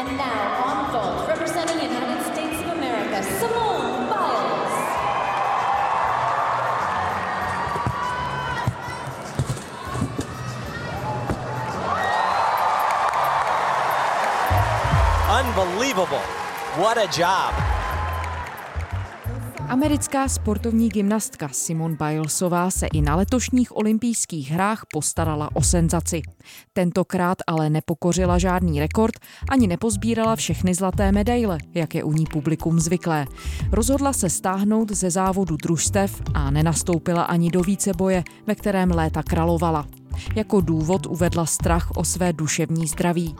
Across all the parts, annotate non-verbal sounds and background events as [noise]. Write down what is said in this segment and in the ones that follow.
And now on vault, representing United States of America, Simone Biles. Unbelievable. What a job. Americká sportovní gymnastka Simone Bilesová se i na letošních olympijských hrách postarala o senzaci. Tentokrát ale nepokořila žádný rekord ani nepozbírala všechny zlaté medaile, jak je u ní publikum zvyklé. Rozhodla se stáhnout ze závodu družstev a nenastoupila ani do víceboje, ve kterém léta kralovala. Jako důvod uvedla strach o své duševní zdraví.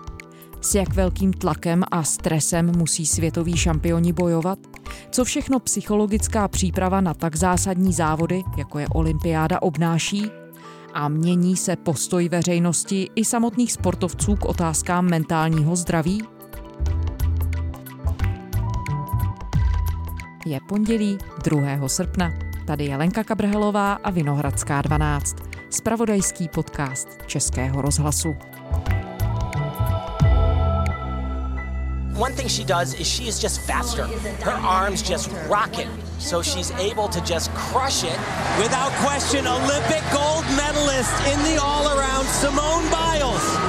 S jak velkým tlakem a stresem musí světoví šampioni bojovat? Co všechno psychologická příprava na tak zásadní závody, jako je olympiáda, obnáší? A mění se postoj veřejnosti i samotných sportovců k otázkám mentálního zdraví? Je pondělí 2. srpna. Tady je Lenka Kabrhelová a Vinohradská 12. Spravodajský podcast Českého rozhlasu. One thing she does is she is just faster. Her arms just rocket. So she's able to just crush it. Without question, Olympic gold medalist in the all around, Simone Biles.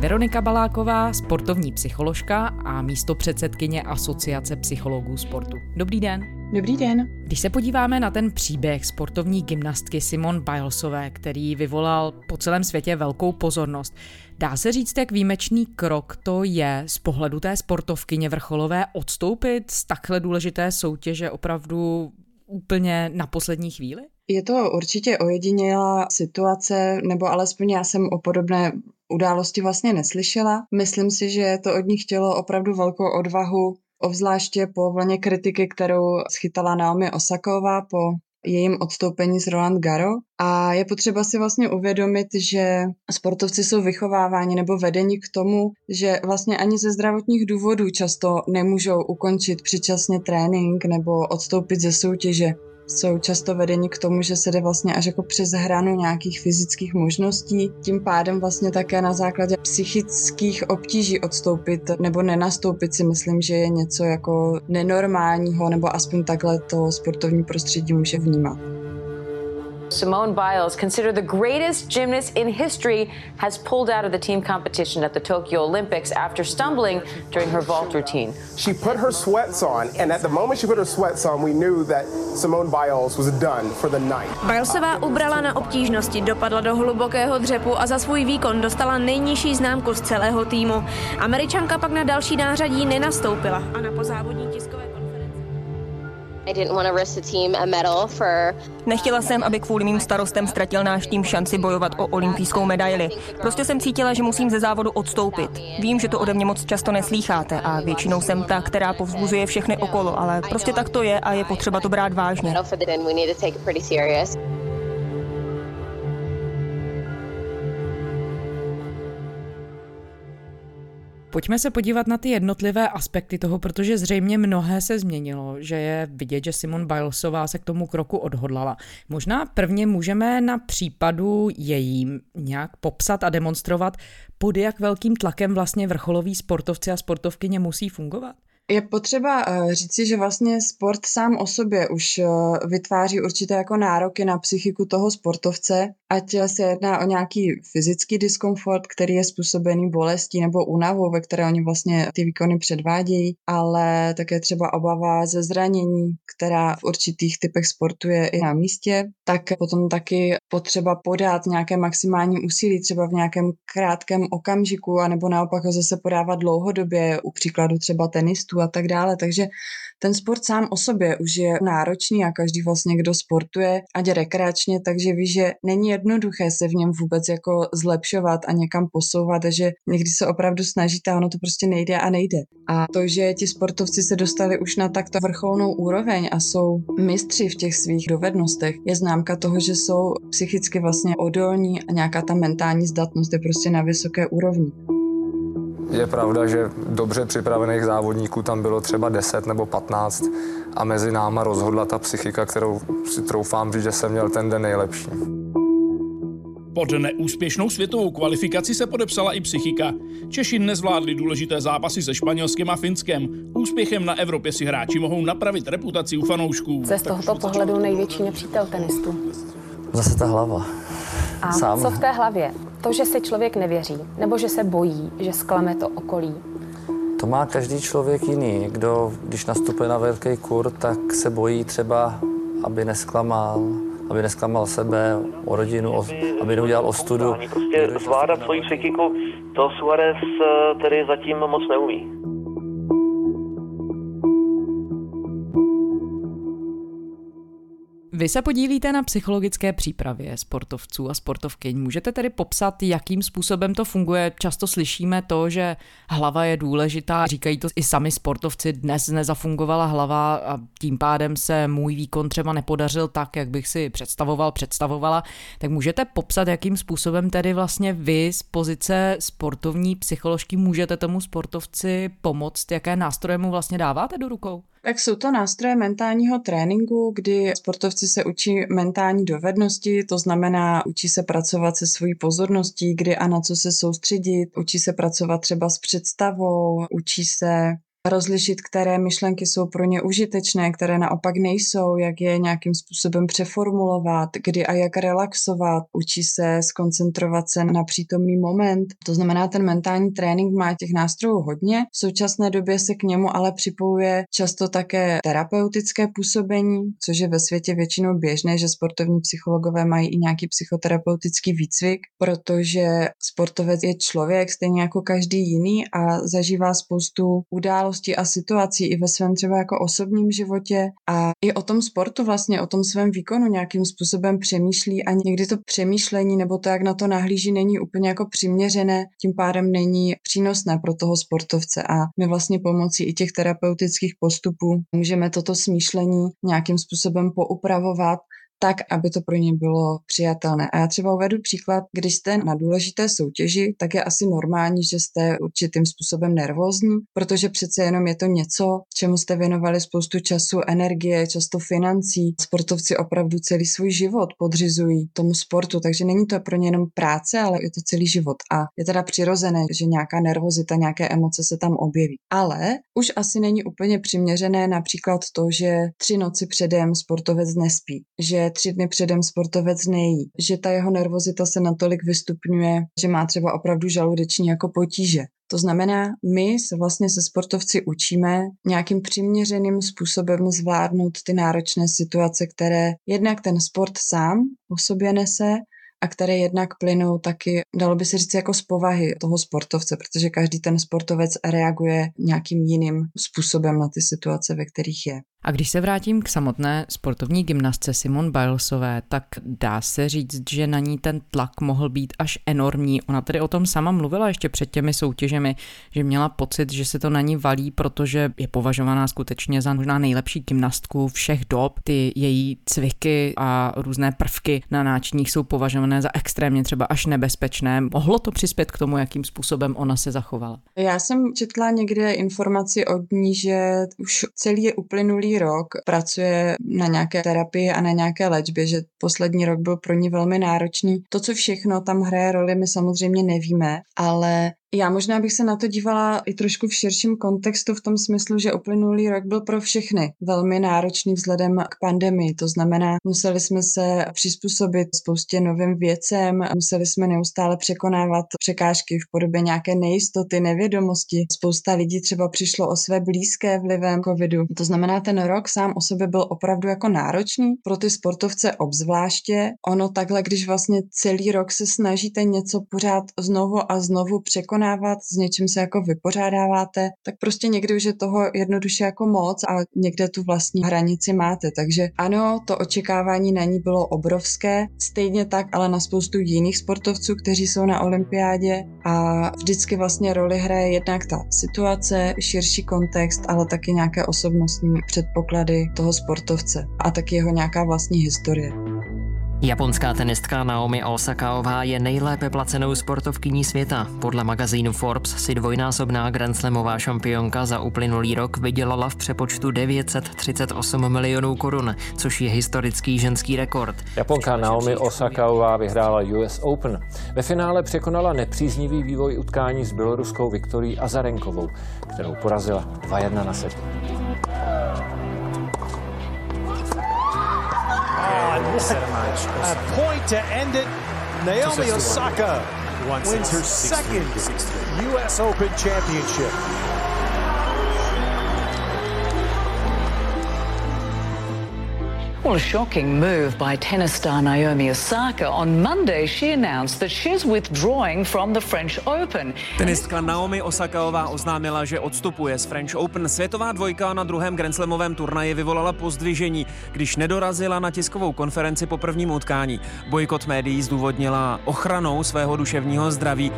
Veronika Baláková, sportovní psycholožka a místo předsedkyně Asociace psychologů sportu. Dobrý den. Dobrý den. Když se podíváme na ten příběh sportovní gymnastky Simon Bilesové, který vyvolal po celém světě velkou pozornost, dá se říct, jak výjimečný krok to je z pohledu té sportovkyně vrcholové odstoupit z takhle důležité soutěže opravdu úplně na poslední chvíli? Je to určitě ojedinělá situace, nebo alespoň já jsem o podobné události vlastně neslyšela. Myslím si, že to od ní chtělo opravdu velkou odvahu, obzvláště po vlně kritiky, kterou schytala Naomi Osaková po jejím odstoupení z Roland Garo. A je potřeba si vlastně uvědomit, že sportovci jsou vychováváni nebo vedeni k tomu, že vlastně ani ze zdravotních důvodů často nemůžou ukončit předčasně trénink nebo odstoupit ze soutěže jsou často vedeni k tomu, že se jde vlastně až jako přes hranu nějakých fyzických možností. Tím pádem vlastně také na základě psychických obtíží odstoupit nebo nenastoupit si myslím, že je něco jako nenormálního, nebo aspoň takhle to sportovní prostředí může vnímat. Simone Biles, considered the greatest gymnast in history, has pulled out of the team competition at the Tokyo Olympics after stumbling during her vault routine. She put her sweats on, and at the moment she put her sweats on, we knew that Simone Biles was done for the night. Bilesová ubrala na obtížnosti, dopadla do hlubokého dřepu a za svůj výkon dostala nejnižší známku z celého týmu. Američanka pak na další nářadí nenastoupila a na pozávodní tiskové Nechtěla jsem, aby kvůli mým starostem ztratil náš tým šanci bojovat o olympijskou medaili. Prostě jsem cítila, že musím ze závodu odstoupit. Vím, že to ode mě moc často neslýcháte a většinou jsem ta, která povzbuzuje všechny okolo, ale prostě tak to je a je potřeba to brát vážně. Pojďme se podívat na ty jednotlivé aspekty toho, protože zřejmě mnohé se změnilo, že je vidět, že Simon Bilesová se k tomu kroku odhodlala. Možná prvně můžeme na případu jejím nějak popsat a demonstrovat, pod jak velkým tlakem vlastně vrcholoví sportovci a sportovkyně musí fungovat? Je potřeba eh, říci, že vlastně sport sám o sobě už eh, vytváří určité jako nároky na psychiku toho sportovce, ať se jedná o nějaký fyzický diskomfort, který je způsobený bolestí nebo únavou, ve které oni vlastně ty výkony předvádějí, ale také třeba obava ze zranění, která v určitých typech sportu je i na místě, tak potom taky potřeba podat nějaké maximální úsilí třeba v nějakém krátkém okamžiku, anebo naopak ho zase podávat dlouhodobě, u příkladu třeba tenistů sportu a tak dále. Takže ten sport sám o sobě už je náročný a každý vlastně, kdo sportuje, ať rekreačně, takže ví, že není jednoduché se v něm vůbec jako zlepšovat a někam posouvat a že někdy se opravdu snažíte a ono to prostě nejde a nejde. A to, že ti sportovci se dostali už na takto vrcholnou úroveň a jsou mistři v těch svých dovednostech, je známka toho, že jsou psychicky vlastně odolní a nějaká ta mentální zdatnost je prostě na vysoké úrovni. Je pravda, že dobře připravených závodníků tam bylo třeba 10 nebo 15 a mezi náma rozhodla ta psychika, kterou si troufám říct, že jsem měl ten den nejlepší. Pod neúspěšnou světovou kvalifikaci se podepsala i psychika. Češi nezvládli důležité zápasy se Španělskem a Finskem. Úspěchem na Evropě si hráči mohou napravit reputaci u fanoušků. Co je z tohoto pohledu největší nepřítel tenistů? Zase ta hlava. A Sám. co v té hlavě? To, že si člověk nevěří, nebo že se bojí, že zklame to okolí? To má každý člověk jiný. Někdo, když nastupuje na velký kur, tak se bojí třeba, aby nesklamal, aby nesklamal sebe, o rodinu, o, aby neudělal ostudu. Prostě zvládat svoji psychiku, to Suarez eh, tedy zatím moc neumí. Vy se podílíte na psychologické přípravě sportovců a sportovkyň. Můžete tedy popsat, jakým způsobem to funguje? Často slyšíme to, že hlava je důležitá. Říkají to i sami sportovci. Dnes nezafungovala hlava a tím pádem se můj výkon třeba nepodařil tak, jak bych si představoval, představovala. Tak můžete popsat, jakým způsobem tedy vlastně vy z pozice sportovní psycholožky můžete tomu sportovci pomoct? Jaké nástroje mu vlastně dáváte do rukou? Tak jsou to nástroje mentálního tréninku, kdy sportovci se učí mentální dovednosti, to znamená, učí se pracovat se svojí pozorností, kdy a na co se soustředit, učí se pracovat třeba s představou, učí se rozlišit, které myšlenky jsou pro ně užitečné, které naopak nejsou, jak je nějakým způsobem přeformulovat, kdy a jak relaxovat, učí se skoncentrovat se na přítomný moment. To znamená, ten mentální trénink má těch nástrojů hodně. V současné době se k němu ale připojuje často také terapeutické působení, což je ve světě většinou běžné, že sportovní psychologové mají i nějaký psychoterapeutický výcvik, protože sportovec je člověk stejně jako každý jiný a zažívá spoustu událostí událostí a situací i ve svém třeba jako osobním životě a i o tom sportu vlastně, o tom svém výkonu nějakým způsobem přemýšlí a někdy to přemýšlení nebo to, jak na to nahlíží, není úplně jako přiměřené, tím pádem není přínosné pro toho sportovce a my vlastně pomocí i těch terapeutických postupů můžeme toto smýšlení nějakým způsobem poupravovat tak, aby to pro ně bylo přijatelné. A já třeba uvedu příklad, když jste na důležité soutěži, tak je asi normální, že jste určitým způsobem nervózní, protože přece jenom je to něco, čemu jste věnovali spoustu času, energie, často financí. Sportovci opravdu celý svůj život podřizují tomu sportu, takže není to pro ně jenom práce, ale je to celý život. A je teda přirozené, že nějaká nervozita, nějaké emoce se tam objeví. Ale už asi není úplně přiměřené například to, že tři noci předem sportovec nespí, že tři dny předem sportovec nejí, že ta jeho nervozita se natolik vystupňuje, že má třeba opravdu žaludeční jako potíže. To znamená, my se vlastně se sportovci učíme nějakým přiměřeným způsobem zvládnout ty náročné situace, které jednak ten sport sám o sobě nese a které jednak plynou taky, dalo by se říct, jako z povahy toho sportovce, protože každý ten sportovec reaguje nějakým jiným způsobem na ty situace, ve kterých je. A když se vrátím k samotné sportovní gymnastce Simon Bilesové, tak dá se říct, že na ní ten tlak mohl být až enormní. Ona tedy o tom sama mluvila ještě před těmi soutěžemi, že měla pocit, že se to na ní valí, protože je považovaná skutečně za možná nejlepší gymnastku všech dob. Ty její cviky a různé prvky na náčních jsou považované za extrémně třeba až nebezpečné. Mohlo to přispět k tomu, jakým způsobem ona se zachovala? Já jsem četla někde informaci od ní, že už celý je uplynulý rok pracuje na nějaké terapii a na nějaké léčbě, že poslední rok byl pro ní velmi náročný. To, co všechno tam hraje roli, my samozřejmě nevíme, ale já možná bych se na to dívala i trošku v širším kontextu v tom smyslu, že uplynulý rok byl pro všechny velmi náročný vzhledem k pandemii. To znamená, museli jsme se přizpůsobit spoustě novým věcem, museli jsme neustále překonávat překážky v podobě nějaké nejistoty, nevědomosti. Spousta lidí třeba přišlo o své blízké vlivem covidu. To znamená, ten rok sám o sobě byl opravdu jako náročný, pro ty sportovce obzvláště. Ono takhle, když vlastně celý rok se snažíte něco pořád znovu a znovu překonat, překonávat, s něčím se jako vypořádáváte, tak prostě někdy už je toho jednoduše jako moc a někde tu vlastní hranici máte. Takže ano, to očekávání na ní bylo obrovské, stejně tak ale na spoustu jiných sportovců, kteří jsou na olympiádě a vždycky vlastně roli hraje jednak ta situace, širší kontext, ale taky nějaké osobnostní předpoklady toho sportovce a taky jeho nějaká vlastní historie. Japonská tenistka Naomi Osakaová je nejlépe placenou sportovkyní světa. Podle magazínu Forbes si dvojnásobná grandslamová šampionka za uplynulý rok vydělala v přepočtu 938 milionů korun, což je historický ženský rekord. Japonka Naomi Osakaová vyhrála US Open. Ve finále překonala nepříznivý vývoj utkání s běloruskou Viktorií Azarenkovou, kterou porazila 2-1 na set. A point to end it. Naomi Osaka wins her second U.S. Open championship. Well, a shocking move by tennis star Naomi Osaka. On Monday, she announced that she's withdrawing from the French Open. Tenistka Naomi Osakaová oznámila, že odstupuje z French Open. Světová dvojka na druhém grandslamovém turnaji vyvolala pozdvižení, když nedorazila na tiskovou konferenci po prvním utkání. Bojkot médií zdůvodnila ochranou svého duševního zdraví.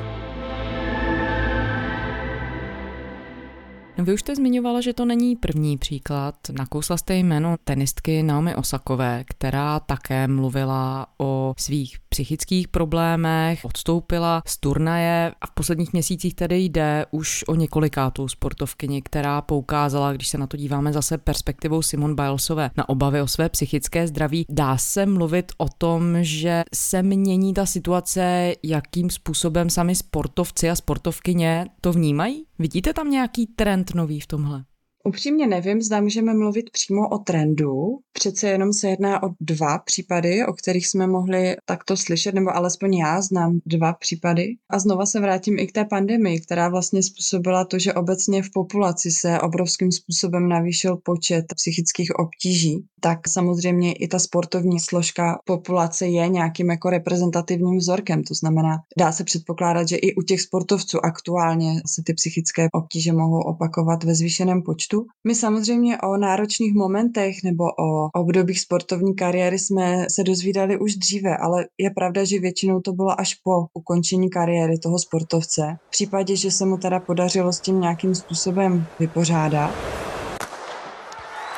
No vy už jste zmiňovala, že to není první příklad. Nakousla jste jméno tenistky Naomi Osakové, která také mluvila o svých psychických problémech, odstoupila z turnaje a v posledních měsících tedy jde už o několikátou sportovkyni, která poukázala, když se na to díváme zase perspektivou Simon Bilesové, na obavy o své psychické zdraví. Dá se mluvit o tom, že se mění ta situace, jakým způsobem sami sportovci a sportovkyně to vnímají? Vidíte tam nějaký trend nový v tomhle? Upřímně nevím, zda můžeme mluvit přímo o trendu. Přece jenom se jedná o dva případy, o kterých jsme mohli takto slyšet, nebo alespoň já znám dva případy. A znova se vrátím i k té pandemii, která vlastně způsobila to, že obecně v populaci se obrovským způsobem navýšil počet psychických obtíží. Tak samozřejmě i ta sportovní složka populace je nějakým jako reprezentativním vzorkem. To znamená, dá se předpokládat, že i u těch sportovců aktuálně se ty psychické obtíže mohou opakovat ve zvýšeném počtu sportu. My samozřejmě o náročných momentech nebo o obdobích sportovní kariéry jsme se dozvídali už dříve, ale je pravda, že většinou to bylo až po ukončení kariéry toho sportovce. V případě, že se mu teda podařilo s tím nějakým způsobem vypořádat.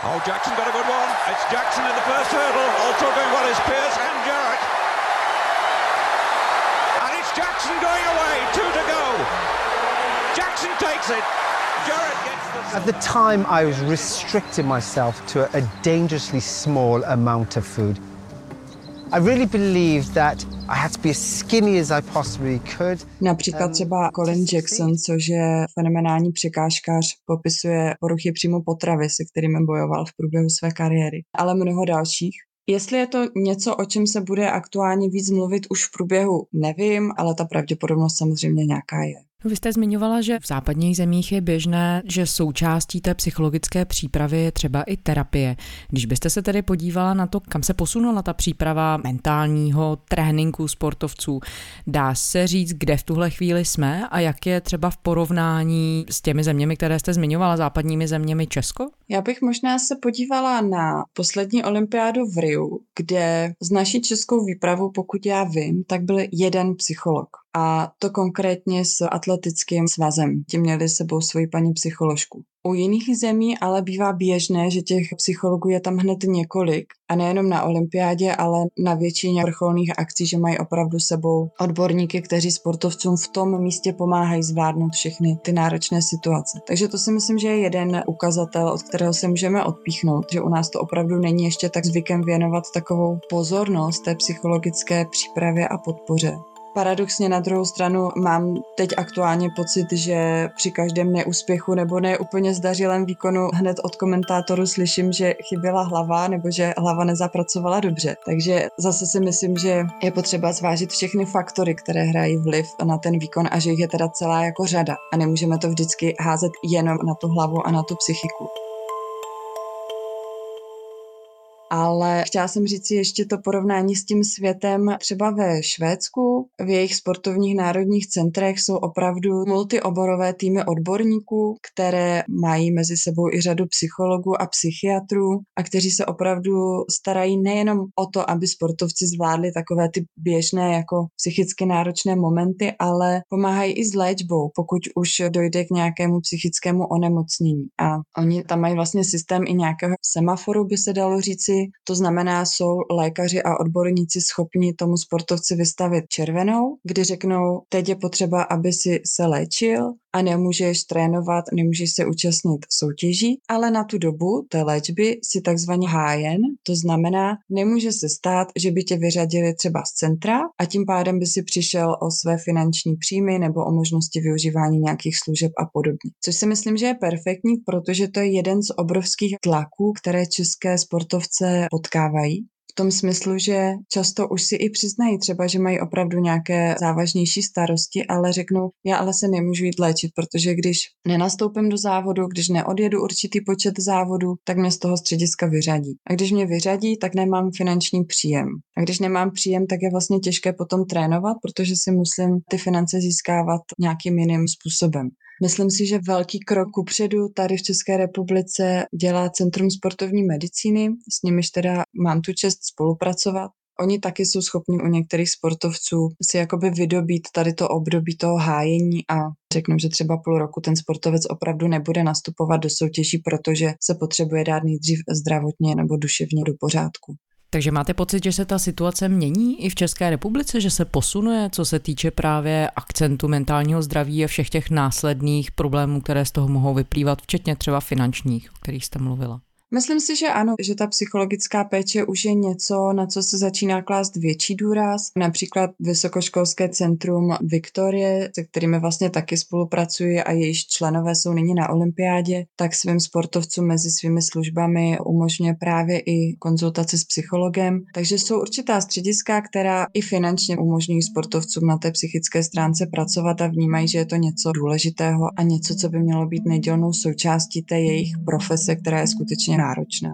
Oh, Jackson got a good one. It's Jackson in the first hurdle. Also going well is Pierce and Jarrett. And it's Jackson going away. Two to go. Jackson takes it. At the time, I was restricting myself to a dangerously small amount of food. I really believed that I had to be as skinny as I possibly could. Například třeba Colin Jackson, což je fenomenální překážkář, popisuje poruchy přímo potravy, se kterými bojoval v průběhu své kariéry, ale mnoho dalších. Jestli je to něco, o čem se bude aktuálně víc mluvit už v průběhu, nevím, ale ta pravděpodobnost samozřejmě nějaká je. No, vy jste zmiňovala, že v západních zemích je běžné, že součástí té psychologické přípravy je třeba i terapie. Když byste se tedy podívala na to, kam se posunula ta příprava mentálního tréninku sportovců, dá se říct, kde v tuhle chvíli jsme a jak je třeba v porovnání s těmi zeměmi, které jste zmiňovala, západními zeměmi Česko? Já bych možná se podívala na poslední olympiádu v Riu, kde z naší českou výpravu, pokud já vím, tak byl jeden psycholog a to konkrétně s atletickým svazem. Ti měli sebou svoji paní psycholožku. U jiných zemí ale bývá běžné, že těch psychologů je tam hned několik a nejenom na olympiádě, ale na většině vrcholných akcí, že mají opravdu sebou odborníky, kteří sportovcům v tom místě pomáhají zvládnout všechny ty náročné situace. Takže to si myslím, že je jeden ukazatel, od kterého se můžeme odpíchnout, že u nás to opravdu není ještě tak zvykem věnovat takovou pozornost té psychologické přípravě a podpoře. Paradoxně na druhou stranu mám teď aktuálně pocit, že při každém neúspěchu nebo ne úplně zdařilém výkonu hned od komentátoru slyším, že chyběla hlava nebo že hlava nezapracovala dobře. Takže zase si myslím, že je potřeba zvážit všechny faktory, které hrají vliv na ten výkon a že jich je teda celá jako řada a nemůžeme to vždycky házet jenom na tu hlavu a na tu psychiku ale chtěla jsem říct si ještě to porovnání s tím světem třeba ve Švédsku. V jejich sportovních národních centrech jsou opravdu multioborové týmy odborníků, které mají mezi sebou i řadu psychologů a psychiatrů a kteří se opravdu starají nejenom o to, aby sportovci zvládli takové ty běžné jako psychicky náročné momenty, ale pomáhají i s léčbou, pokud už dojde k nějakému psychickému onemocnění. A oni tam mají vlastně systém i nějakého semaforu, by se dalo říci, To znamená, jsou lékaři a odborníci schopni tomu sportovci vystavit červenou, kdy řeknou, teď je potřeba, aby si se léčil, a nemůžeš trénovat, nemůžeš se účastnit soutěží, ale na tu dobu té léčby si takzvaně hájen, to znamená, nemůže se stát, že by tě vyřadili třeba z centra a tím pádem by si přišel o své finanční příjmy nebo o možnosti využívání nějakých služeb a podobně. Což si myslím, že je perfektní, protože to je jeden z obrovských tlaků, které české sportovce potkávají tom smyslu, že často už si i přiznají třeba, že mají opravdu nějaké závažnější starosti, ale řeknou, já ale se nemůžu jít léčit, protože když nenastoupím do závodu, když neodjedu určitý počet závodů, tak mě z toho střediska vyřadí. A když mě vyřadí, tak nemám finanční příjem. A když nemám příjem, tak je vlastně těžké potom trénovat, protože si musím ty finance získávat nějakým jiným způsobem. Myslím si, že velký krok kupředu tady v České republice dělá Centrum sportovní medicíny, s nimiž teda mám tu čest spolupracovat. Oni taky jsou schopni u některých sportovců si jakoby vydobít tady to období toho hájení a řeknu, že třeba půl roku ten sportovec opravdu nebude nastupovat do soutěží, protože se potřebuje dát nejdřív zdravotně nebo duševně do pořádku. Takže máte pocit, že se ta situace mění i v České republice, že se posunuje, co se týče právě akcentu mentálního zdraví a všech těch následných problémů, které z toho mohou vyplývat, včetně třeba finančních, o kterých jste mluvila? Myslím si, že ano, že ta psychologická péče už je něco, na co se začíná klást větší důraz. Například Vysokoškolské centrum Viktorie, se kterými vlastně taky spolupracuji a jejíž členové jsou nyní na olympiádě, tak svým sportovcům mezi svými službami umožňuje právě i konzultace s psychologem. Takže jsou určitá střediska, která i finančně umožňují sportovcům na té psychické stránce pracovat a vnímají, že je to něco důležitého a něco, co by mělo být nedělnou součástí té jejich profese, která je skutečně náročná.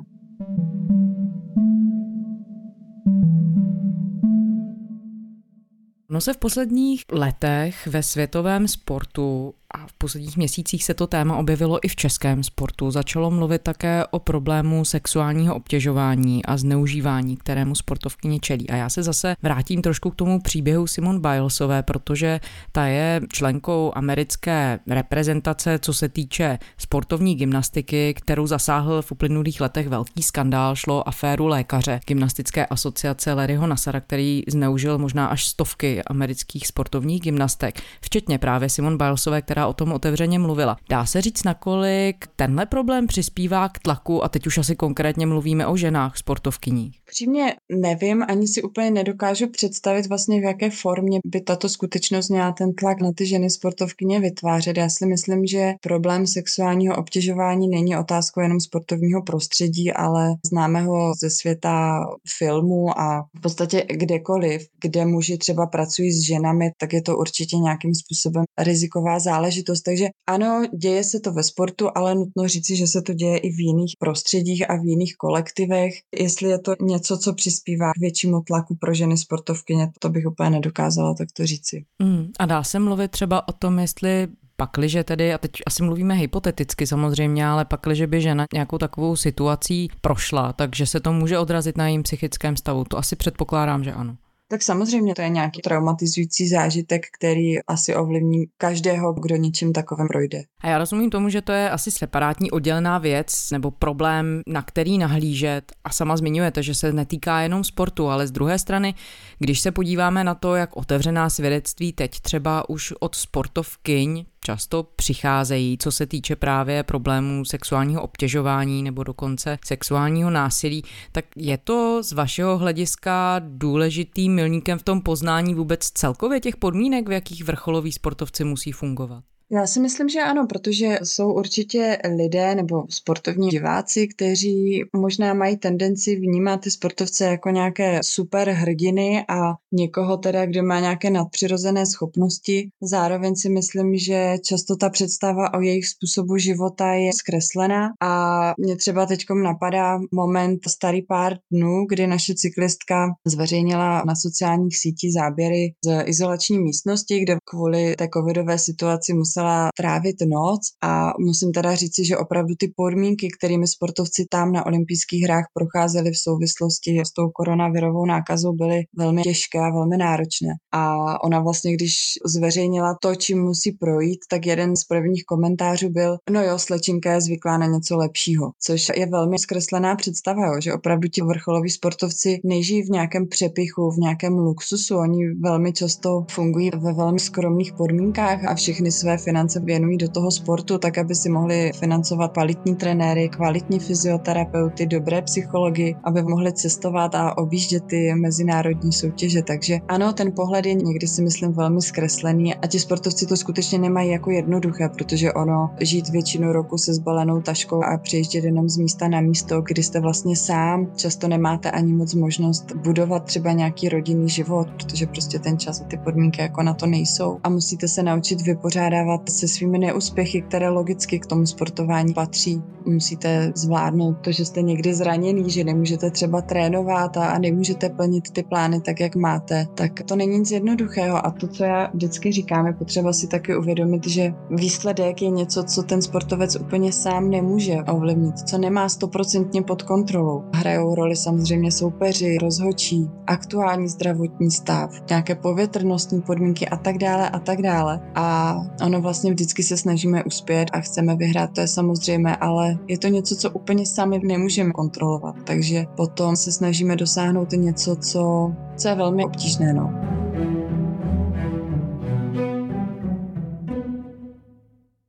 No se v posledních letech ve světovém sportu a v posledních měsících se to téma objevilo i v českém sportu. Začalo mluvit také o problému sexuálního obtěžování a zneužívání, kterému sportovkyně čelí. A já se zase vrátím trošku k tomu příběhu Simon Bilesové, protože ta je členkou americké reprezentace, co se týče sportovní gymnastiky, kterou zasáhl v uplynulých letech velký skandál, šlo aféru lékaře gymnastické asociace Larryho Nasara, který zneužil možná až stovky amerických sportovních gymnastek, včetně právě Simon Bilesové, která o tom otevřeně mluvila. Dá se říct, nakolik tenhle problém přispívá k tlaku a teď už asi konkrétně mluvíme o ženách sportovkyních? Přímě nevím, ani si úplně nedokážu představit vlastně v jaké formě by tato skutečnost měla ten tlak na ty ženy sportovkyně vytvářet. Já si myslím, že problém sexuálního obtěžování není otázkou jenom sportovního prostředí, ale známe ho ze světa filmu a v podstatě kdekoliv, kde muži třeba pracují s ženami, tak je to určitě nějakým způsobem riziková záležitost. Takže ano, děje se to ve sportu, ale nutno říci, že se to děje i v jiných prostředích a v jiných kolektivech. Jestli je to něco, co přispívá k většímu tlaku pro ženy sportovkyně, to bych úplně nedokázala takto říci. Mm, a dá se mluvit třeba o tom, jestli pakliže tedy, a teď asi mluvíme hypoteticky samozřejmě, ale pakliže by žena nějakou takovou situací prošla, takže se to může odrazit na jejím psychickém stavu. To asi předpokládám, že ano. Tak samozřejmě to je nějaký traumatizující zážitek, který asi ovlivní každého, kdo něčím takovým projde. A já rozumím tomu, že to je asi separátní oddělená věc nebo problém, na který nahlížet. A sama zmiňujete, že se netýká jenom sportu, ale z druhé strany, když se podíváme na to, jak otevřená svědectví teď třeba už od sportovkyň často přicházejí, co se týče právě problémů sexuálního obtěžování nebo dokonce sexuálního násilí, tak je to z vašeho hlediska důležitým milníkem v tom poznání vůbec celkově těch podmínek, v jakých vrcholoví sportovci musí fungovat? Já si myslím, že ano, protože jsou určitě lidé nebo sportovní diváci, kteří možná mají tendenci vnímat ty sportovce jako nějaké super hrdiny a někoho teda, kdo má nějaké nadpřirozené schopnosti. Zároveň si myslím, že často ta představa o jejich způsobu života je zkreslená a mě třeba teď napadá moment starý pár dnů, kdy naše cyklistka zveřejnila na sociálních sítích záběry z izolační místnosti, kde kvůli té covidové situaci musela musela trávit noc a musím teda říci, že opravdu ty podmínky, kterými sportovci tam na olympijských hrách procházeli v souvislosti s tou koronavirovou nákazou, byly velmi těžké a velmi náročné. A ona vlastně, když zveřejnila to, čím musí projít, tak jeden z prvních komentářů byl, no jo, slečinka je zvyklá na něco lepšího, což je velmi zkreslená představa, jo, že opravdu ti vrcholoví sportovci nežijí v nějakém přepichu, v nějakém luxusu, oni velmi často fungují ve velmi skromných podmínkách a všechny své finance věnují do toho sportu, tak aby si mohli financovat kvalitní trenéry, kvalitní fyzioterapeuty, dobré psychologi, aby mohli cestovat a objíždět ty mezinárodní soutěže. Takže ano, ten pohled je někdy si myslím velmi zkreslený a ti sportovci to skutečně nemají jako jednoduché, protože ono žít většinu roku se zbalenou taškou a přejíždět jenom z místa na místo, kdy jste vlastně sám, často nemáte ani moc možnost budovat třeba nějaký rodinný život, protože prostě ten čas a ty podmínky jako na to nejsou a musíte se naučit vypořádávat se svými neúspěchy, které logicky k tomu sportování patří. Musíte zvládnout to, že jste někdy zraněný, že nemůžete třeba trénovat a nemůžete plnit ty plány tak, jak máte, tak to není nic jednoduchého a to, co já vždycky říkám, je potřeba si taky uvědomit, že výsledek je něco, co ten sportovec úplně sám nemůže ovlivnit, co nemá stoprocentně pod kontrolou. Hrajou roli samozřejmě soupeři, rozhočí, aktuální zdravotní stav, nějaké povětrnostní podmínky a tak dále a tak dále. A ono vlastně vždycky se snažíme uspět a chceme vyhrát, to je samozřejmé, ale je to něco, co úplně sami nemůžeme kontrolovat. Takže potom se snažíme dosáhnout něco, co, co je velmi obtížné. No.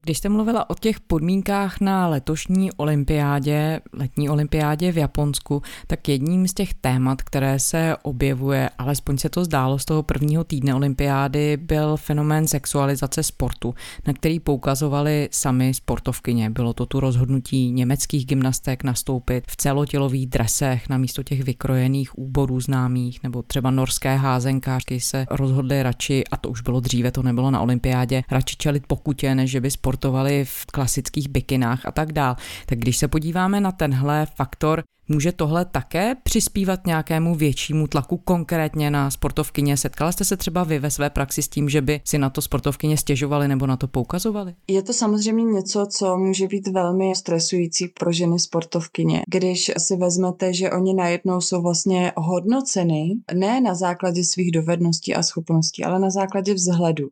Když jste mluvila o těch podmínkách na letošní olympiádě, letní olympiádě v Japonsku, tak jedním z těch témat, které se objevuje, alespoň se to zdálo z toho prvního týdne olympiády, byl fenomén sexualizace sportu, na který poukazovali sami sportovkyně. Bylo to tu rozhodnutí německých gymnastek nastoupit v celotělových dresech na místo těch vykrojených úborů známých, nebo třeba norské házenkářky se rozhodly radši, a to už bylo dříve, to nebylo na olympiádě, radši čelit pokutě, než že by sport sportovali v klasických bikinách a tak dál. Tak když se podíváme na tenhle faktor, Může tohle také přispívat nějakému většímu tlaku konkrétně na sportovkyně? Setkala jste se třeba vy ve své praxi s tím, že by si na to sportovkyně stěžovali nebo na to poukazovali? Je to samozřejmě něco, co může být velmi stresující pro ženy sportovkyně. Když si vezmete, že oni najednou jsou vlastně hodnoceny ne na základě svých dovedností a schopností, ale na základě vzhledu.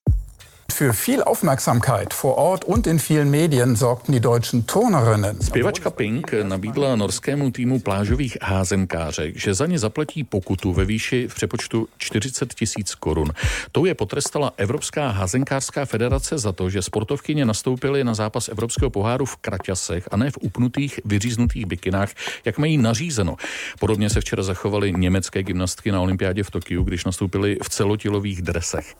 Für viel Aufmerksamkeit vor Ort und in vielen Medien sorgten die deutschen Turnerinnen. Zpěvačka Pink nabídla norskému týmu plážových házenkářek, že za ně zaplatí pokutu ve výši v přepočtu 40 tisíc korun. Tou je potrestala Evropská házenkářská federace za to, že sportovkyně nastoupily na zápas Evropského poháru v kraťasech a ne v upnutých, vyříznutých bikinách, jak mají nařízeno. Podobně se včera zachovaly německé gymnastky na olympiádě v Tokiu, když nastoupily v celotilových dresech.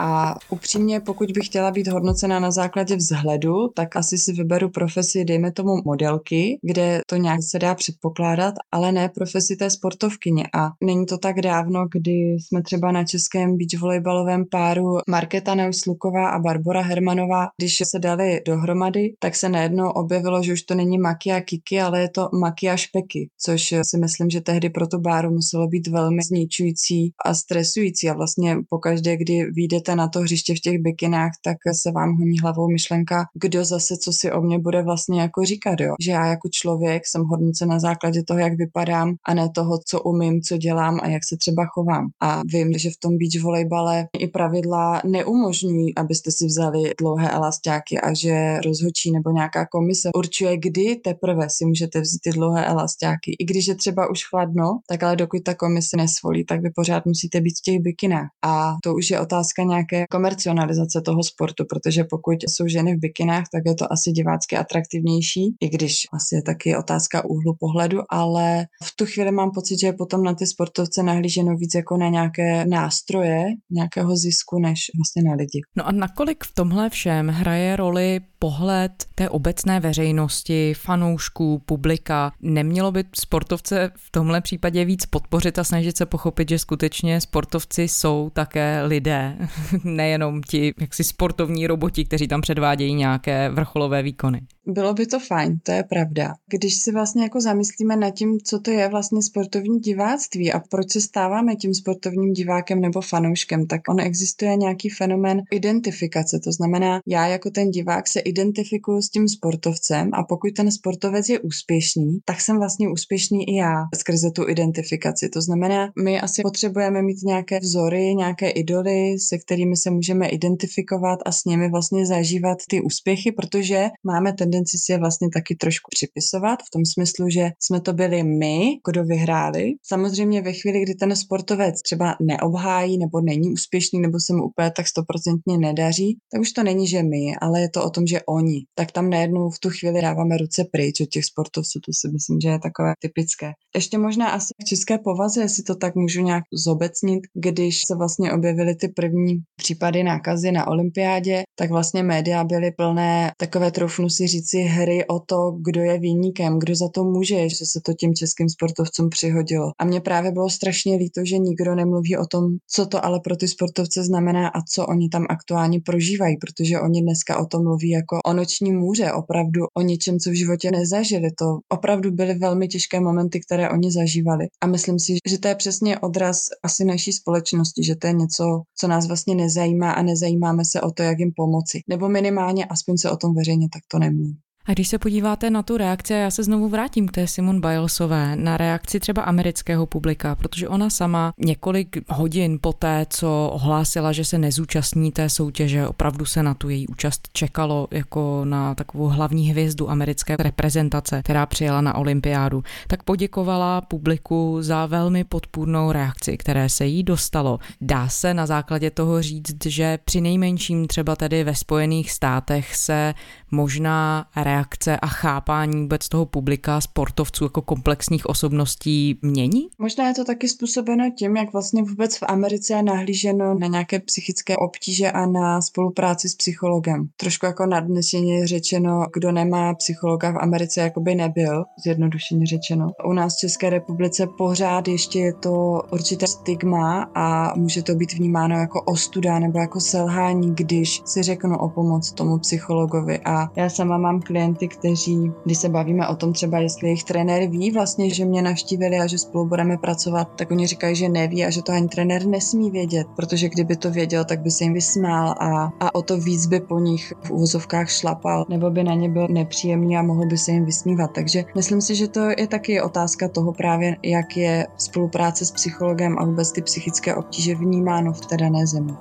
A upřímně, pokud bych chtěla být hodnocena na základě vzhledu, tak asi si vyberu profesi, dejme tomu modelky, kde to nějak se dá předpokládat, ale ne profesi té sportovkyně. A není to tak dávno, kdy jsme třeba na českém beach volejbalovém páru Marketa Neusluková a Barbara Hermanová, když se dali dohromady, tak se najednou objevilo, že už to není Maki a Kiki, ale je to Maki a Špeky, což si myslím, že tehdy pro tu báru muselo být velmi zničující a stresující a vlastně pokaždé, kdy vyjdete jdete na to hřiště v těch bikinách, tak se vám honí hlavou myšlenka, kdo zase co si o mě bude vlastně jako říkat, jo. Že já jako člověk jsem hodnocen na základě toho, jak vypadám a ne toho, co umím, co dělám a jak se třeba chovám. A vím, že v tom beach volejbale i pravidla neumožňují, abyste si vzali dlouhé elastáky a že rozhočí nebo nějaká komise určuje, kdy teprve si můžete vzít ty dlouhé elastáky. I když je třeba už chladno, tak ale dokud ta komise nesvolí, tak vy pořád musíte být v těch bikinách. A to už je otázka nějak nějaké komercionalizace toho sportu, protože pokud jsou ženy v bikinách, tak je to asi divácky atraktivnější, i když asi je taky otázka úhlu pohledu, ale v tu chvíli mám pocit, že je potom na ty sportovce nahlíženo víc jako na nějaké nástroje nějakého zisku, než vlastně na lidi. No a nakolik v tomhle všem hraje roli pohled té obecné veřejnosti, fanoušků, publika. Nemělo by sportovce v tomhle případě víc podpořit a snažit se pochopit, že skutečně sportovci jsou také lidé, [laughs] [laughs] nejenom ti jaksi sportovní roboti, kteří tam předvádějí nějaké vrcholové výkony. Bylo by to fajn, to je pravda. Když si vlastně jako zamyslíme nad tím, co to je vlastně sportovní diváctví a proč se stáváme tím sportovním divákem nebo fanouškem, tak on existuje nějaký fenomén identifikace. To znamená, já jako ten divák se identifikuju s tím sportovcem a pokud ten sportovec je úspěšný, tak jsem vlastně úspěšný i já skrze tu identifikaci. To znamená, my asi potřebujeme mít nějaké vzory, nějaké idoly, se kterými se můžeme identifikovat a s nimi vlastně zažívat ty úspěchy, protože máme tendenci si je vlastně taky trošku připisovat v tom smyslu, že jsme to byli my, kdo vyhráli. Samozřejmě ve chvíli, kdy ten sportovec třeba neobhájí nebo není úspěšný nebo se mu úplně tak stoprocentně nedaří, tak už to není, že my, ale je to o tom, že oni. Tak tam najednou v tu chvíli dáváme ruce pryč od těch sportovců, to si myslím, že je takové typické. Ještě možná asi v české povaze, jestli to tak můžu nějak zobecnit, když se vlastně objevily ty první případy nákazy na olympiádě, tak vlastně média byly plné takové, troufnu si říci, hry o to, kdo je výnikem, kdo za to může, že se to těm českým sportovcům přihodilo. A mně právě bylo strašně líto, že nikdo nemluví o tom, co to ale pro ty sportovce znamená a co oni tam aktuálně prožívají, protože oni dneska o tom mluví jako o noční můře, opravdu o něčem, co v životě nezažili. To opravdu byly velmi těžké momenty, které oni zažívali. A myslím si, že to je přesně odraz asi naší společnosti, že to je něco, co nás vlastně nezajímá a nezajímáme se o to, jak jim pomoci. Nebo minimálně aspoň se o tom veřejně takto nemluví. A když se podíváte na tu reakci, já se znovu vrátím k té Simon Bilesové, na reakci třeba amerického publika, protože ona sama několik hodin poté, co ohlásila, že se nezúčastní té soutěže, opravdu se na tu její účast čekalo jako na takovou hlavní hvězdu americké reprezentace, která přijela na olympiádu, tak poděkovala publiku za velmi podpůrnou reakci, které se jí dostalo. Dá se na základě toho říct, že při nejmenším třeba tedy ve Spojených státech se možná reakce a chápání vůbec toho publika, sportovců jako komplexních osobností mění? Možná je to taky způsobeno tím, jak vlastně vůbec v Americe je nahlíženo na nějaké psychické obtíže a na spolupráci s psychologem. Trošku jako nadneseně řečeno, kdo nemá psychologa v Americe, jako by nebyl, zjednodušeně řečeno. U nás v České republice pořád ještě je to určité stigma a může to být vnímáno jako ostuda nebo jako selhání, když si řeknu o pomoc tomu psychologovi a já sama mám klienty, kteří, když se bavíme o tom třeba, jestli jejich trenér ví vlastně, že mě navštívili a že spolu budeme pracovat, tak oni říkají, že neví a že to ani trenér nesmí vědět, protože kdyby to věděl, tak by se jim vysmál a, a o to víc by po nich v uvozovkách šlapal, nebo by na ně byl nepříjemný a mohl by se jim vysmívat. Takže myslím si, že to je taky otázka toho právě, jak je spolupráce s psychologem a vůbec ty psychické obtíže vnímáno v té dané zemi.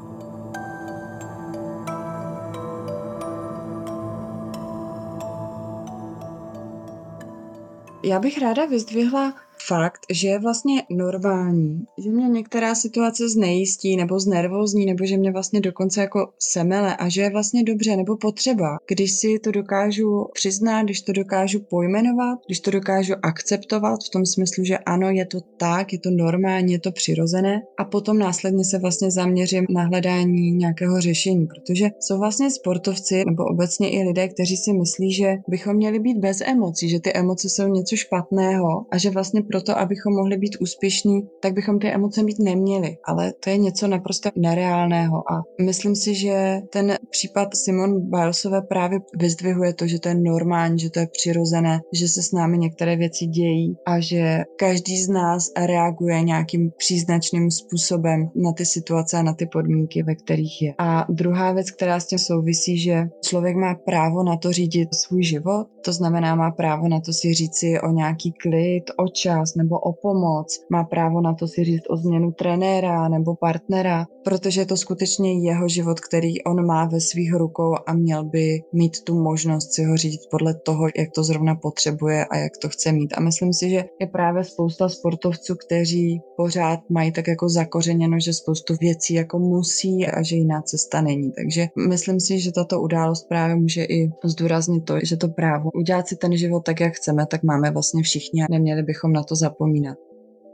Já bych ráda vyzdvihla fakt, že je vlastně normální, že mě některá situace znejistí nebo znervózní, nebo že mě vlastně dokonce jako semele a že je vlastně dobře nebo potřeba, když si to dokážu přiznat, když to dokážu pojmenovat, když to dokážu akceptovat v tom smyslu, že ano, je to tak, je to normální, je to přirozené a potom následně se vlastně zaměřím na hledání nějakého řešení, protože jsou vlastně sportovci nebo obecně i lidé, kteří si myslí, že bychom měli být bez emocí, že ty emoce jsou něco špatného a že vlastně proto, abychom mohli být úspěšní, tak bychom ty emoce mít neměli. Ale to je něco naprosto nereálného. A myslím si, že ten případ Simon Bilesové právě vyzdvihuje to, že to je normální, že to je přirozené, že se s námi některé věci dějí a že každý z nás reaguje nějakým příznačným způsobem na ty situace a na ty podmínky, ve kterých je. A druhá věc, která s tím souvisí, že člověk má právo na to řídit svůj život, to znamená má právo na to si říci o nějaký klid, o čas, čas nebo o pomoc, má právo na to si říct o změnu trenéra nebo partnera, protože je to skutečně jeho život, který on má ve svých rukou a měl by mít tu možnost si ho řídit podle toho, jak to zrovna potřebuje a jak to chce mít. A myslím si, že je právě spousta sportovců, kteří pořád mají tak jako zakořeněno, že spoustu věcí jako musí a že jiná cesta není. Takže myslím si, že tato událost právě může i zdůraznit to, že to právo udělat si ten život tak, jak chceme, tak máme vlastně všichni a neměli bychom na to zapomínat.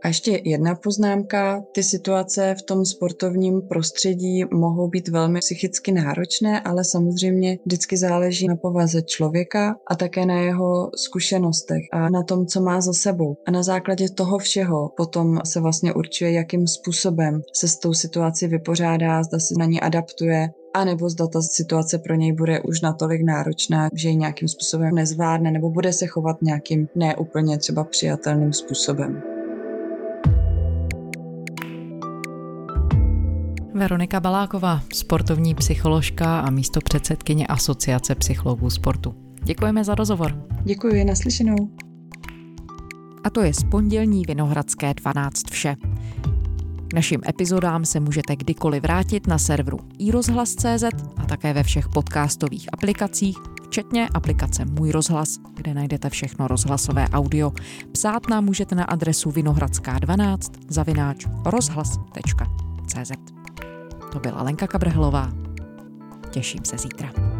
A ještě jedna poznámka. Ty situace v tom sportovním prostředí mohou být velmi psychicky náročné, ale samozřejmě vždycky záleží na povaze člověka a také na jeho zkušenostech a na tom, co má za sebou. A na základě toho všeho potom se vlastně určuje, jakým způsobem se s tou situací vypořádá, zda se na ní adaptuje anebo zda ta situace pro něj bude už natolik náročná, že ji nějakým způsobem nezvládne, nebo bude se chovat nějakým neúplně třeba přijatelným způsobem. Veronika Baláková, sportovní psycholožka a místo předsedkyně Asociace psychologů sportu. Děkujeme za rozhovor. Děkuji, naslyšenou. A to je z pondělní Vinohradské 12 vše. K našim epizodám se můžete kdykoliv vrátit na serveru iRozhlas.cz a také ve všech podcastových aplikacích, včetně aplikace Můj rozhlas, kde najdete všechno rozhlasové audio. Psát nám můžete na adresu vinohradská12 zavináč rozhlas.cz. To byla Lenka Kabrhlová. Těším se zítra.